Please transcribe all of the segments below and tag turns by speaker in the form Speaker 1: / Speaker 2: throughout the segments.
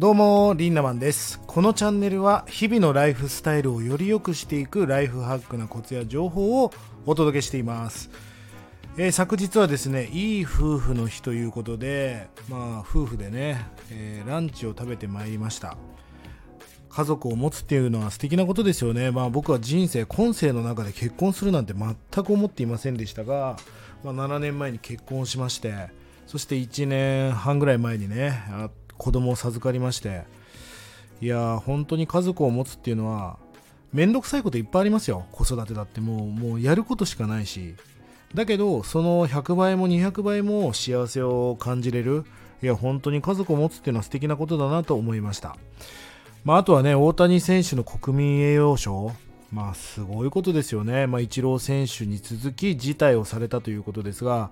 Speaker 1: どうもリンナマンです。このチャンネルは日々のライフスタイルをより良くしていくライフハックなコツや情報をお届けしています、えー昨日はですねいい夫婦の日ということでまあ夫婦でね、えーランチを食べてまいりました。家族を持つっていうのは素敵なことですよね。まあ僕は人生、今世の中で結婚するなんて全く思っていませんでしたが、まあ、7年前に結婚しまして、そして1年半ぐらい前にね、あ子供を授かりまして、いやー、本当に家族を持つっていうのは、めんどくさいこといっぱいありますよ。子育てだってもう、もうやることしかないし。だけど、その100倍も200倍も幸せを感じれる。いや、本当に家族を持つっていうのは素敵なことだなと思いました。まあ、あとはね、大谷選手の国民栄誉賞。まあ、すごいことですよね。まあ、イチロー選手に続き辞退をされたということですが、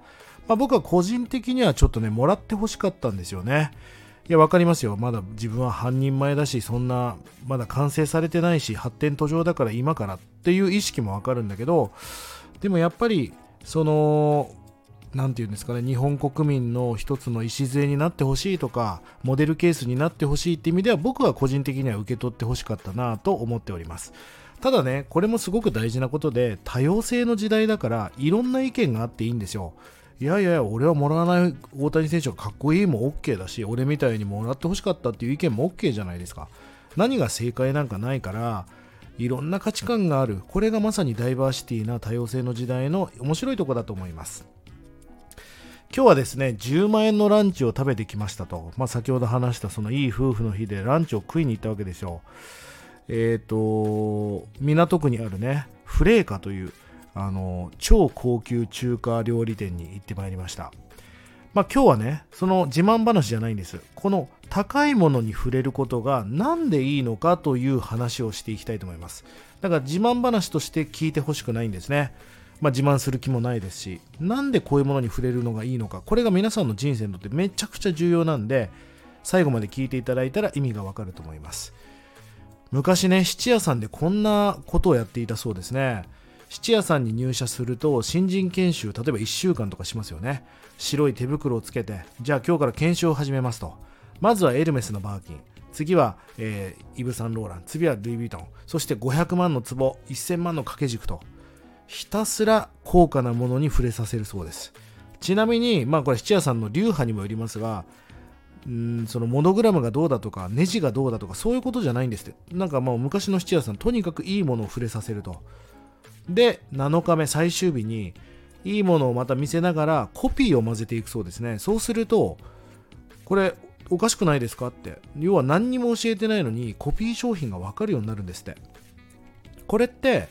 Speaker 1: まあ、僕は個人的にはちょっとね、もらってほしかったんですよね。いや、わかりますよ。まだ自分は半人前だし、そんな、まだ完成されてないし、発展途上だから今からっていう意識もわかるんだけど、でもやっぱり、その、なんていうんですかね、日本国民の一つの礎になってほしいとか、モデルケースになってほしいって意味では、僕は個人的には受け取ってほしかったなと思っております。ただね、これもすごく大事なことで、多様性の時代だから、いろんな意見があっていいんですよ。いやいや、俺はもらわない大谷選手がかっこいいも OK だし、俺みたいにもらってほしかったっていう意見も OK じゃないですか。何が正解なんかないから、いろんな価値観がある。これがまさにダイバーシティな多様性の時代の面白いところだと思います。今日はですね、10万円のランチを食べてきましたと。まあ、先ほど話したそのいい夫婦の日でランチを食いに行ったわけですよ。えっ、と、港区にあるね、フレーカという、あの、超高級中華料理店に行ってまいりました。まあ、今日はね、その自慢話じゃないんです。この高いものに触れることが何でいいのかという話をしていきたいと思います。だから自慢話として聞いてほしくないんですね。まあ、自慢する気もないですし、なんでこういうものに触れるのがいいのか、これが皆さんの人生にとってめちゃくちゃ重要なんで、最後まで聞いていただいたら意味がわかると思います。昔ね、質屋さんでこんなことをやっていたそうですね。質屋さんに入社すると、新人研修、例えば1週間とかしますよね。白い手袋をつけて、じゃあ今日から研修を始めますと。まずはエルメスのバーキン。次は、えーイブ・サンローラン。次はルイ・ヴィトン。そして500万の壺、1000万の掛け軸と。ひたすら高価なものに触れさせるそうです。ちなみに、まあこれ質屋さんの流派にもよりますが、うんそのモノグラムがどうだとかネジがどうだとかそういうことじゃないんですってなんかもう昔の質屋さんとにかくいいものを触れさせるとで7日目最終日にいいものをまた見せながらコピーを混ぜていくそうですね。そうするとこれおかしくないですかって。要は何にも教えてないのにコピー商品が分かるようになるんですって。これって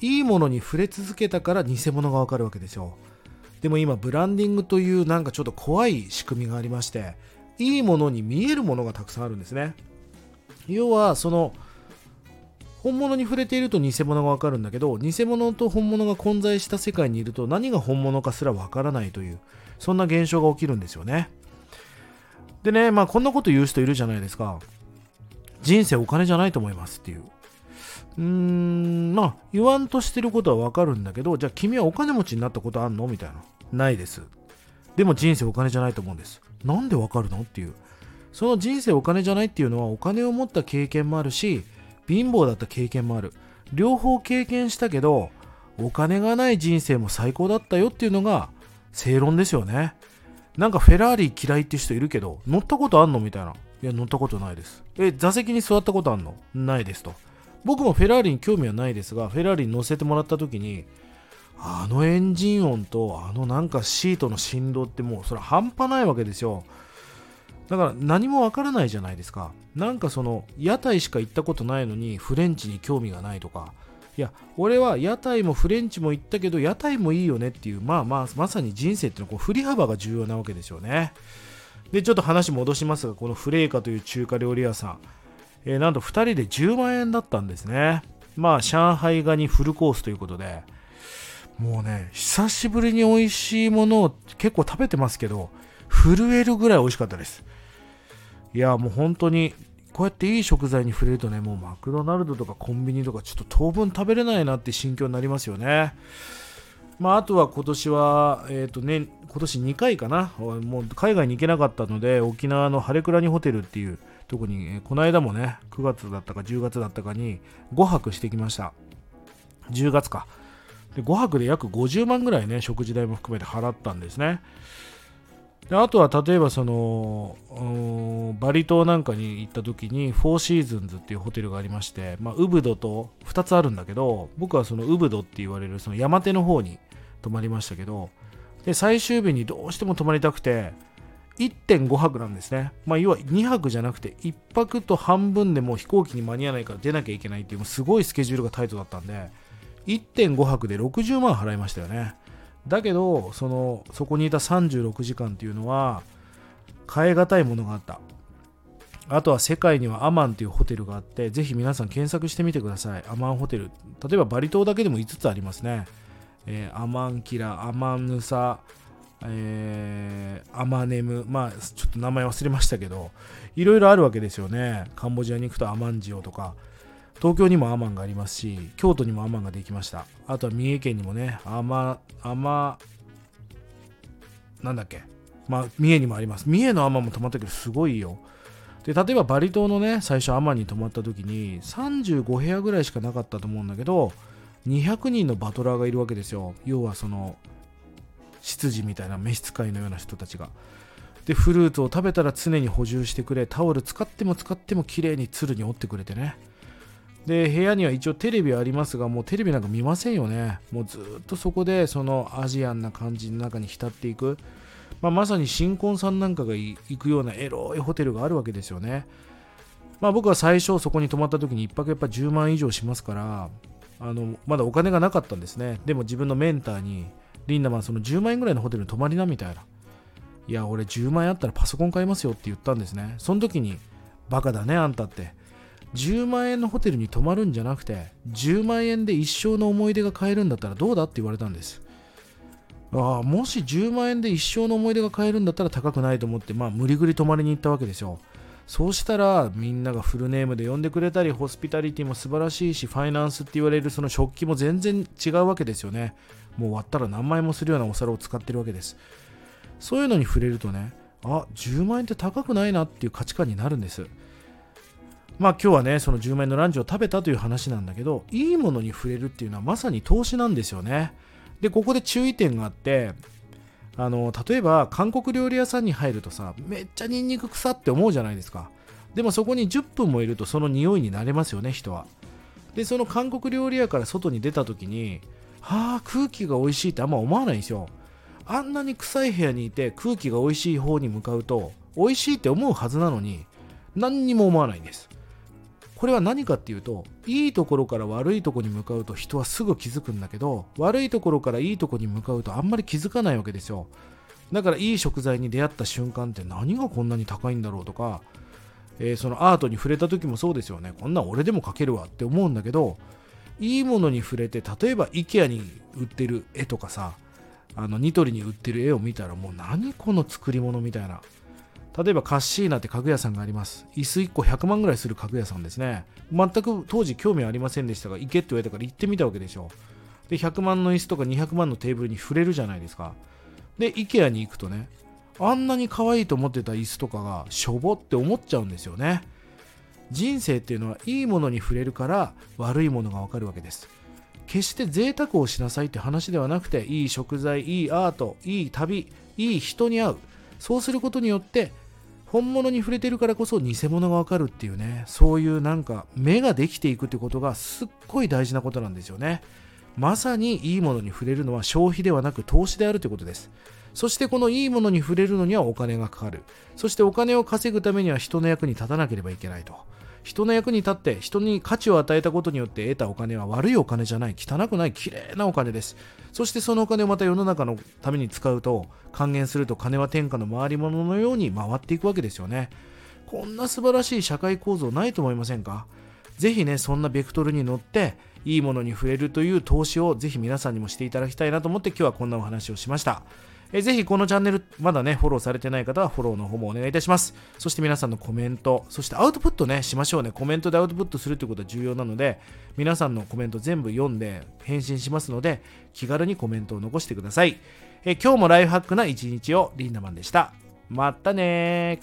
Speaker 1: いいものに触れ続けたから偽物が分かるわけですよ。でも今ブランディングというなんかちょっと怖い仕組みがありましていいものに見えるものがたくさんあるんですね。要はその本物に触れていると偽物がわかるんだけど偽物と本物が混在した世界にいると何が本物かすらわからないというそんな現象が起きるんですよね。でねまあこんなこと言う人いるじゃないですか。人生お金じゃないと思いますっていう。うーんまあ言わんとしてることはわかるんだけどじゃあ君はお金持ちになったことあんの？みたいな。ないです。でも人生お金じゃないと思うんです。なんでわかるの？っていう。その人生お金じゃないっていうのはお金を持った経験もあるし貧乏だった経験もある。両方経験したけどお金がない人生も最高だったよっていうのが正論ですよね。なんかフェラーリ嫌いって人いるけど乗ったことあんのみたいな。いや乗ったことないです。え座席に座ったことあんの？ないですと。僕もフェラーリに興味はないですがフェラーリに乗せてもらった時にあのエンジン音とあのなんかシートの振動ってもうそれ半端ないわけですよ。だから何もわからないじゃないですか。なんかその屋台しか行ったことないのにフレンチに興味がないとか。いや俺は屋台もフレンチも行ったけど屋台もいいよねっていうまあまあまさに人生っていうのはこう振り幅が重要なわけですよね。でちょっと話戻しますがこのフレーカという中華料理屋さん、えーなんと2人で10万円だったんですね。まあ上海ガニフルコースということで。もうね久しぶりに美味しいものを結構食べてますけど震えるぐらい美味しかったです。いやもう本当にこうやっていい食材に触れるとねもうマクドナルドとかコンビニとかちょっと当分食べれないなって心境になりますよね。まあ、あとは今年は、えーとね、今年2回かな、もう海外に行けなかったので、沖縄のハレクラニホテルっていう特に、えーこの間もね9月だったか10月だったかに5泊してきました。10月か。で5泊で約50万ぐらいね食事代も含めて払ったんですね。あとは例えばそのバリ島なんかに行った時にフォーシーズンズっていうホテルがありまして、まあ、ウブドと2つあるんだけど僕はそのウブドって言われるその山手の方に泊まりましたけどで最終日にどうしても泊まりたくて1.5泊なんですね、まあ、要は2泊じゃなくて1泊と半分でもう飛行機に間に合わないから出なきゃいけないっていうすごいスケジュールがタイトだったんで1.5泊で60万払いましたよね。だけどそのそこにいた36時間っていうのは変え難いものがあった。あとは世界にはアマンっていうホテルがあってぜひ皆さん検索してみてください。アマンホテル。例えばバリ島だけでも5つありますね、えーアマンキラアマンヌサえーアマネム。まあちょっと名前忘れましたけどいろいろあるわけですよね。カンボジアに行くとアマンジオとか。東京にもアマンがありますし京都にもアマンができました。あとは三重県にもねアマアマなんだっけ。まあ三重にもあります。三重のアマンも泊まったけどすごいよ。で例えばバリ島のね最初アマンに泊まった時に35部屋ぐらいしかなかったと思うんだけど200人のバトラーがいるわけですよ。要はその執事みたいな召使いのような人たちが。でフルーツを食べたら常に補充してくれタオル使っても使っても綺麗に鶴に折ってくれてね。で部屋には一応テレビはありますがもうテレビなんか見ませんよね。もうずっとそこでそのアジアンな感じの中に浸っていく、まあ、まさに新婚さんなんかが行くようなエロいホテルがあるわけですよね。まあ僕は最初そこに泊まった時に1泊やっぱ10万以上しますからあのまだお金がなかったんですね。でも自分のメンターにリンダマンその10万円ぐらいのホテルに泊まりなみたいな。いや俺10万円あったらパソコン買いますよって言ったんですね。その時にバカだねあんたって。10万円のホテルに泊まるんじゃなくて10万円で一生の思い出が買えるんだったらどうだって言われたんです。ああもし10万円で一生の思い出が買えるんだったら高くないと思ってまあ無理ぐり泊まりに行ったわけですよ。そうしたらみんながフルネームで呼んでくれたりホスピタリティも素晴らしいしファイナンスって言われるその食器も全然違うわけですよね。もう割ったら何枚もするようなお皿を使ってるわけです。そういうのに触れるとねあ10万円って高くないなっていう価値観になるんです。まあ今日はねその10万円のランチを食べたという話なんだけどいいものに触れるっていうのはまさに投資なんですよね。でここで注意点があってあの例えば韓国料理屋さんに入るとさめっちゃニンニク臭って思うじゃないですか。でもそこに10分もいるとその匂いになれますよね人は。でその韓国料理屋から外に出た時にはあ空気が美味しいってあんま思わないんですよ。あんなに臭い部屋にいて空気が美味しい方に向かうと美味しいって思うはずなのに何にも思わないんです。これは何かっていうといいところから悪いところに向かうと人はすぐ気づくんだけど悪いところからいいところに向かうとあんまり気づかないわけですよ。だからいい食材に出会った瞬間って何がこんなに高いんだろうとか、えーそのアートに触れた時もそうですよね。こんなん俺でも描けるわって思うんだけどいいものに触れて例えば IKEA に売ってる絵とかさあのニトリに売ってる絵を見たらもう何この作り物みたいな。例えばカッシーナって家具屋さんがあります。椅子1個100万ぐらいする家具屋さんですね。全く当時興味ありませんでしたが行けって言われたから行ってみたわけでしょで100万の椅子とか200万のテーブルに触れるじゃないですか。で IKEA に行くとねあんなに可愛いと思ってた椅子とかがしょぼって思っちゃうんですよね。人生っていうのはいいものに触れるから悪いものがわかるわけです。決して贅沢をしなさいって話ではなくていい食材いいアートいい旅いい人に会う。そうすることによって本物に触れてるからこそ偽物がわかるっていうねそういうなんか目ができていくってことがすっごい大事なことなんですよね。まさにいいものに触れるのは消費ではなく投資であるということです。そしてこのいいものに触れるのにはお金がかかる。そしてお金を稼ぐためには人の役に立たなければいけないと。人の役に立って人に価値を与えたことによって得たお金は悪いお金じゃない汚くない綺麗なお金です。そしてそのお金をまた世の中のために使うと還元すると金は天下の回り物のように回っていくわけですよね。こんな素晴らしい社会構造ないと思いませんか？ぜひねそんなベクトルに乗っていいものに触れるという投資をぜひ皆さんにもしていただきたいなと思って今日はこんなお話をしました。えぜひこのチャンネルまだねフォローされてない方はフォローの方もお願いいたします。そして皆さんのコメントそしてアウトプットねしましょうね。コメントでアウトプットするってことは重要なので皆さんのコメント全部読んで返信しますので気軽にコメントを残してください。え今日もライフハックな一日をリンダマンでした。またね